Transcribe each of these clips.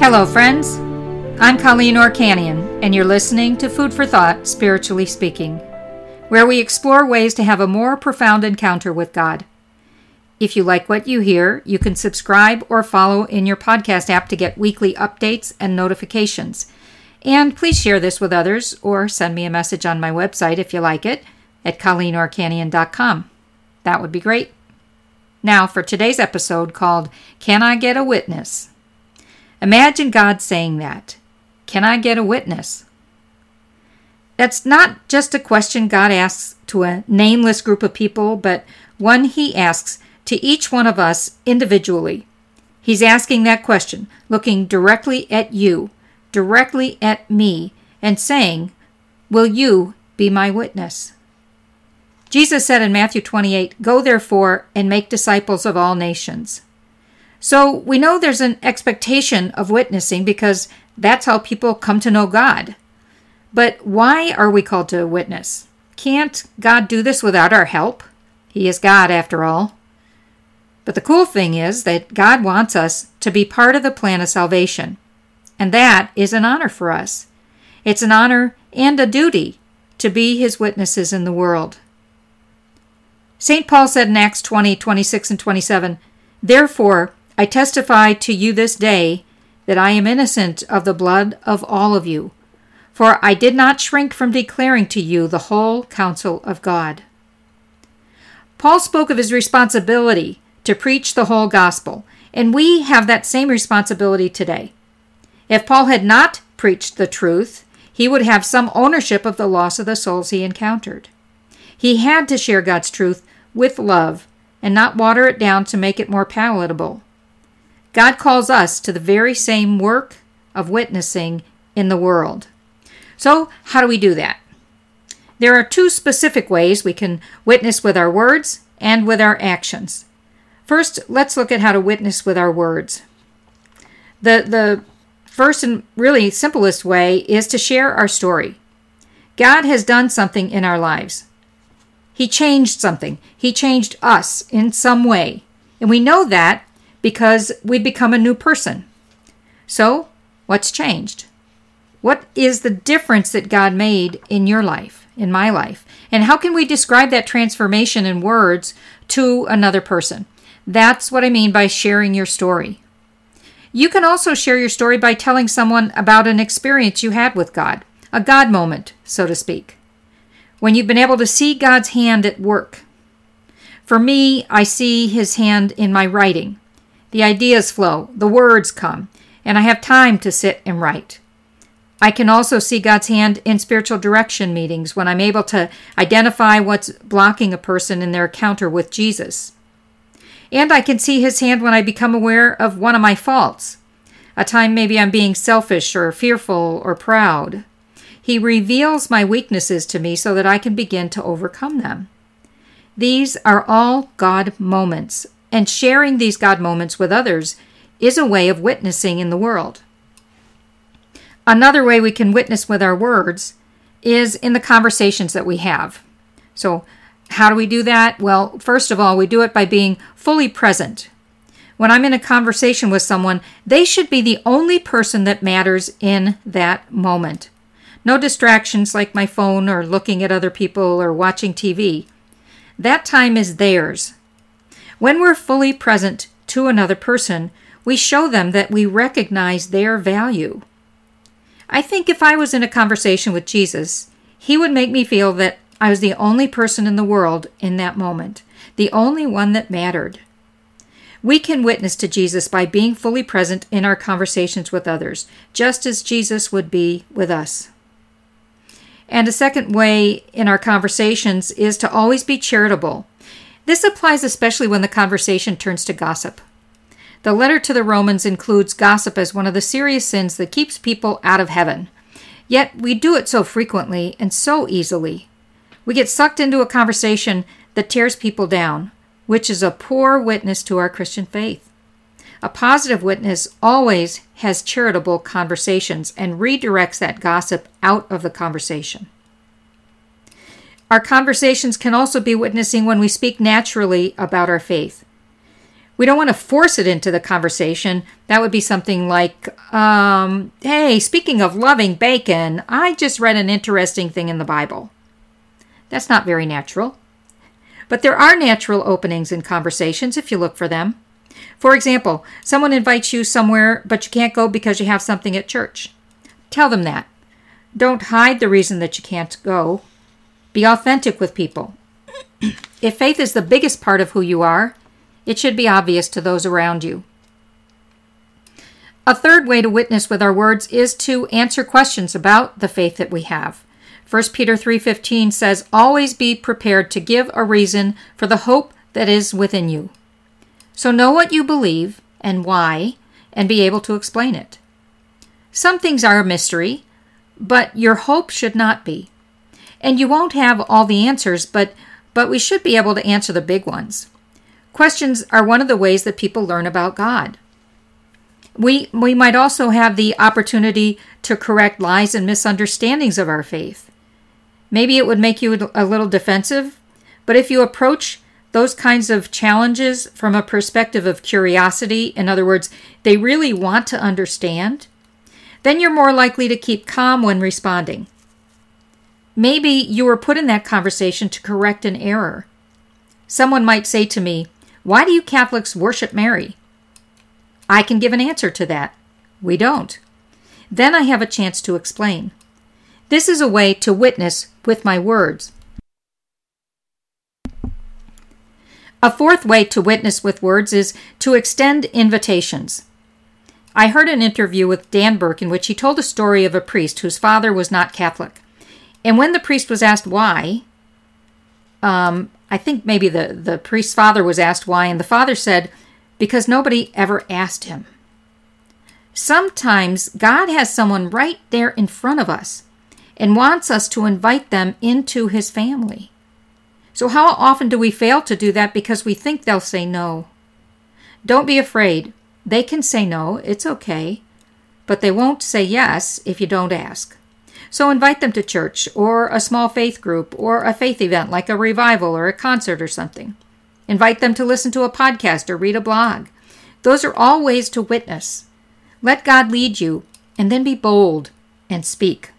Hello, friends. I'm Colleen Orchanian, and you're listening to Food for Thought, Spiritually Speaking, where we explore ways to have a more profound encounter with God. If you like what you hear, you can subscribe or follow in your podcast app to get weekly updates and notifications. And please share this with others or send me a message on my website if you like it at colleenorchanian.com. That would be great. Now, for today's episode called Can I Get a Witness? Imagine God saying that. Can I get a witness? That's not just a question God asks to a nameless group of people, but one He asks to each one of us individually. He's asking that question, looking directly at you, directly at me, and saying, Will you be my witness? Jesus said in Matthew 28, Go therefore and make disciples of all nations. So we know there's an expectation of witnessing because that's how people come to know God. But why are we called to witness? Can't God do this without our help? He is God, after all. But the cool thing is that God wants us to be part of the plan of salvation. And that is an honor for us. It's an honor and a duty to be his witnesses in the world. St. Paul said in Acts 20, 26, and 27, Therefore, I testify to you this day that I am innocent of the blood of all of you, for I did not shrink from declaring to you the whole counsel of God. Paul spoke of his responsibility to preach the whole gospel, and we have that same responsibility today. If Paul had not preached the truth, he would have some ownership of the loss of the souls he encountered. He had to share God's truth with love and not water it down to make it more palatable. God calls us to the very same work of witnessing in the world. So, how do we do that? There are two specific ways we can witness with our words and with our actions. First, let's look at how to witness with our words. The, the first and really simplest way is to share our story. God has done something in our lives. He changed something. He changed us in some way. And we know that because we become a new person. So, what's changed? What is the difference that God made in your life, in my life? And how can we describe that transformation in words to another person? That's what I mean by sharing your story. You can also share your story by telling someone about an experience you had with God, a God moment, so to speak, when you've been able to see God's hand at work. For me, I see His hand in my writing. The ideas flow, the words come, and I have time to sit and write. I can also see God's hand in spiritual direction meetings when I'm able to identify what's blocking a person in their encounter with Jesus. And I can see His hand when I become aware of one of my faults, a time maybe I'm being selfish or fearful or proud. He reveals my weaknesses to me so that I can begin to overcome them. These are all God moments and sharing these God moments with others is a way of witnessing in the world. Another way we can witness with our words is in the conversations that we have. So, how do we do that? Well, first of all, we do it by being fully present. When I'm in a conversation with someone, they should be the only person that matters in that moment. No distractions like my phone or looking at other people or watching TV. That time is theirs. When we're fully present to another person, we show them that we recognize their value. I think if I was in a conversation with Jesus, he would make me feel that I was the only person in the world in that moment, the only one that mattered. We can witness to Jesus by being fully present in our conversations with others, just as Jesus would be with us. And a second way in our conversations is to always be charitable. This applies especially when the conversation turns to gossip. The letter to the Romans includes gossip as one of the serious sins that keeps people out of heaven. Yet we do it so frequently and so easily. We get sucked into a conversation that tears people down, which is a poor witness to our Christian faith. A positive witness always has charitable conversations and redirects that gossip out of the conversation. Our conversations can also be witnessing when we speak naturally about our faith. We don't want to force it into the conversation. That would be something like, um, hey, speaking of loving bacon, I just read an interesting thing in the Bible. That's not very natural. But there are natural openings in conversations if you look for them. For example, someone invites you somewhere, but you can't go because you have something at church. Tell them that. Don't hide the reason that you can't go. Be authentic with people. if faith is the biggest part of who you are, it should be obvious to those around you. A third way to witness with our words is to answer questions about the faith that we have. 1 Peter 3:15 says, "Always be prepared to give a reason for the hope that is within you." So know what you believe and why and be able to explain it. Some things are a mystery, but your hope should not be. And you won't have all the answers, but but we should be able to answer the big ones. Questions are one of the ways that people learn about God. We we might also have the opportunity to correct lies and misunderstandings of our faith. Maybe it would make you a little defensive, but if you approach those kinds of challenges from a perspective of curiosity, in other words, they really want to understand, then you're more likely to keep calm when responding. Maybe you were put in that conversation to correct an error. Someone might say to me, Why do you Catholics worship Mary? I can give an answer to that. We don't. Then I have a chance to explain. This is a way to witness with my words. A fourth way to witness with words is to extend invitations. I heard an interview with Dan Burke in which he told a story of a priest whose father was not Catholic. And when the priest was asked why, um, I think maybe the, the priest's father was asked why, and the father said, because nobody ever asked him. Sometimes God has someone right there in front of us and wants us to invite them into his family. So, how often do we fail to do that because we think they'll say no? Don't be afraid. They can say no, it's okay, but they won't say yes if you don't ask. So invite them to church or a small faith group or a faith event like a revival or a concert or something. Invite them to listen to a podcast or read a blog. Those are all ways to witness. Let God lead you and then be bold and speak.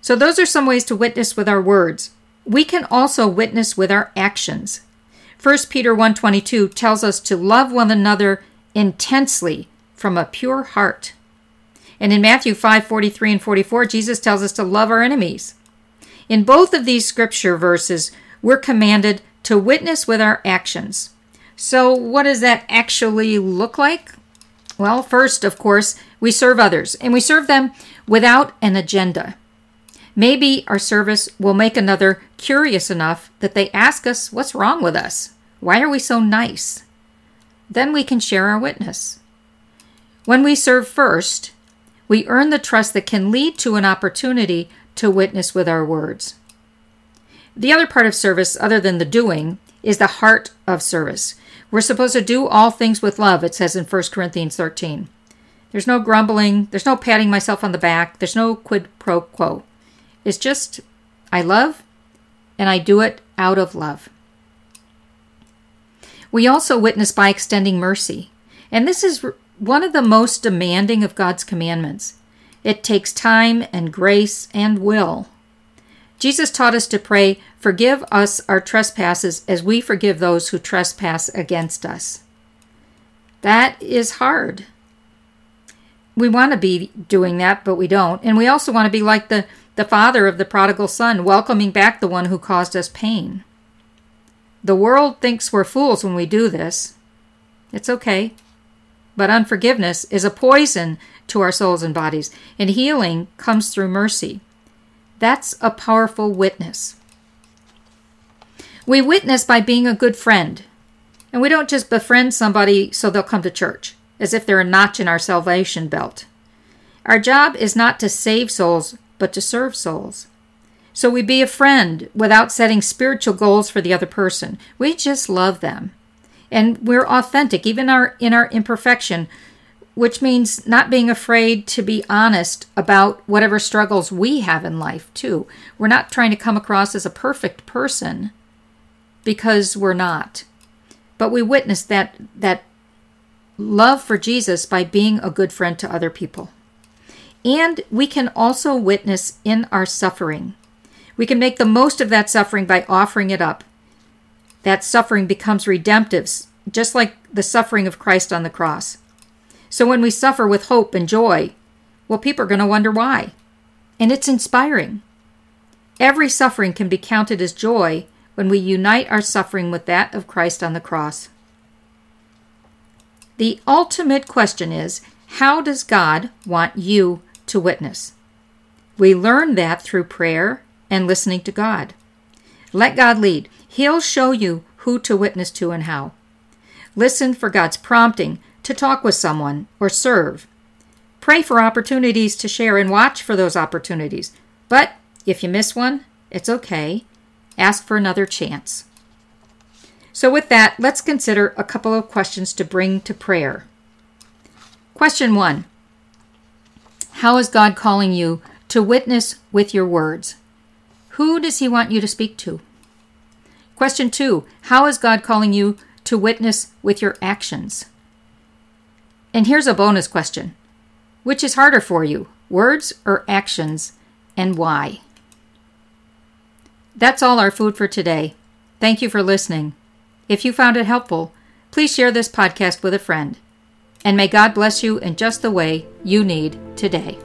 So, those are some ways to witness with our words. We can also witness with our actions. 1 Peter 1:22 tells us to love one another intensely from a pure heart. And in Matthew 5:43 and 44 Jesus tells us to love our enemies. In both of these scripture verses, we're commanded to witness with our actions. So, what does that actually look like? Well, first, of course, we serve others, and we serve them without an agenda. Maybe our service will make another curious enough that they ask us what's wrong with us. Why are we so nice? Then we can share our witness. When we serve first, we earn the trust that can lead to an opportunity to witness with our words. The other part of service, other than the doing, is the heart of service. We're supposed to do all things with love, it says in 1 Corinthians 13. There's no grumbling, there's no patting myself on the back, there's no quid pro quo. It's just, I love and I do it out of love. We also witness by extending mercy. And this is one of the most demanding of God's commandments. It takes time and grace and will. Jesus taught us to pray, Forgive us our trespasses as we forgive those who trespass against us. That is hard. We want to be doing that, but we don't. And we also want to be like the the father of the prodigal son, welcoming back the one who caused us pain. The world thinks we're fools when we do this. It's okay. But unforgiveness is a poison to our souls and bodies, and healing comes through mercy. That's a powerful witness. We witness by being a good friend. And we don't just befriend somebody so they'll come to church, as if they're a notch in our salvation belt. Our job is not to save souls, but to serve souls. So we be a friend without setting spiritual goals for the other person. We just love them. And we're authentic, even our, in our imperfection, which means not being afraid to be honest about whatever struggles we have in life, too. We're not trying to come across as a perfect person because we're not. but we witness that that love for Jesus by being a good friend to other people. And we can also witness in our suffering. We can make the most of that suffering by offering it up. That suffering becomes redemptive, just like the suffering of Christ on the cross. So when we suffer with hope and joy, well, people are going to wonder why. And it's inspiring. Every suffering can be counted as joy when we unite our suffering with that of Christ on the cross. The ultimate question is how does God want you to witness? We learn that through prayer and listening to God. Let God lead. He'll show you who to witness to and how. Listen for God's prompting to talk with someone or serve. Pray for opportunities to share and watch for those opportunities. But if you miss one, it's okay. Ask for another chance. So, with that, let's consider a couple of questions to bring to prayer. Question one How is God calling you to witness with your words? Who does He want you to speak to? Question two How is God calling you to witness with your actions? And here's a bonus question Which is harder for you, words or actions, and why? That's all our food for today. Thank you for listening. If you found it helpful, please share this podcast with a friend. And may God bless you in just the way you need today.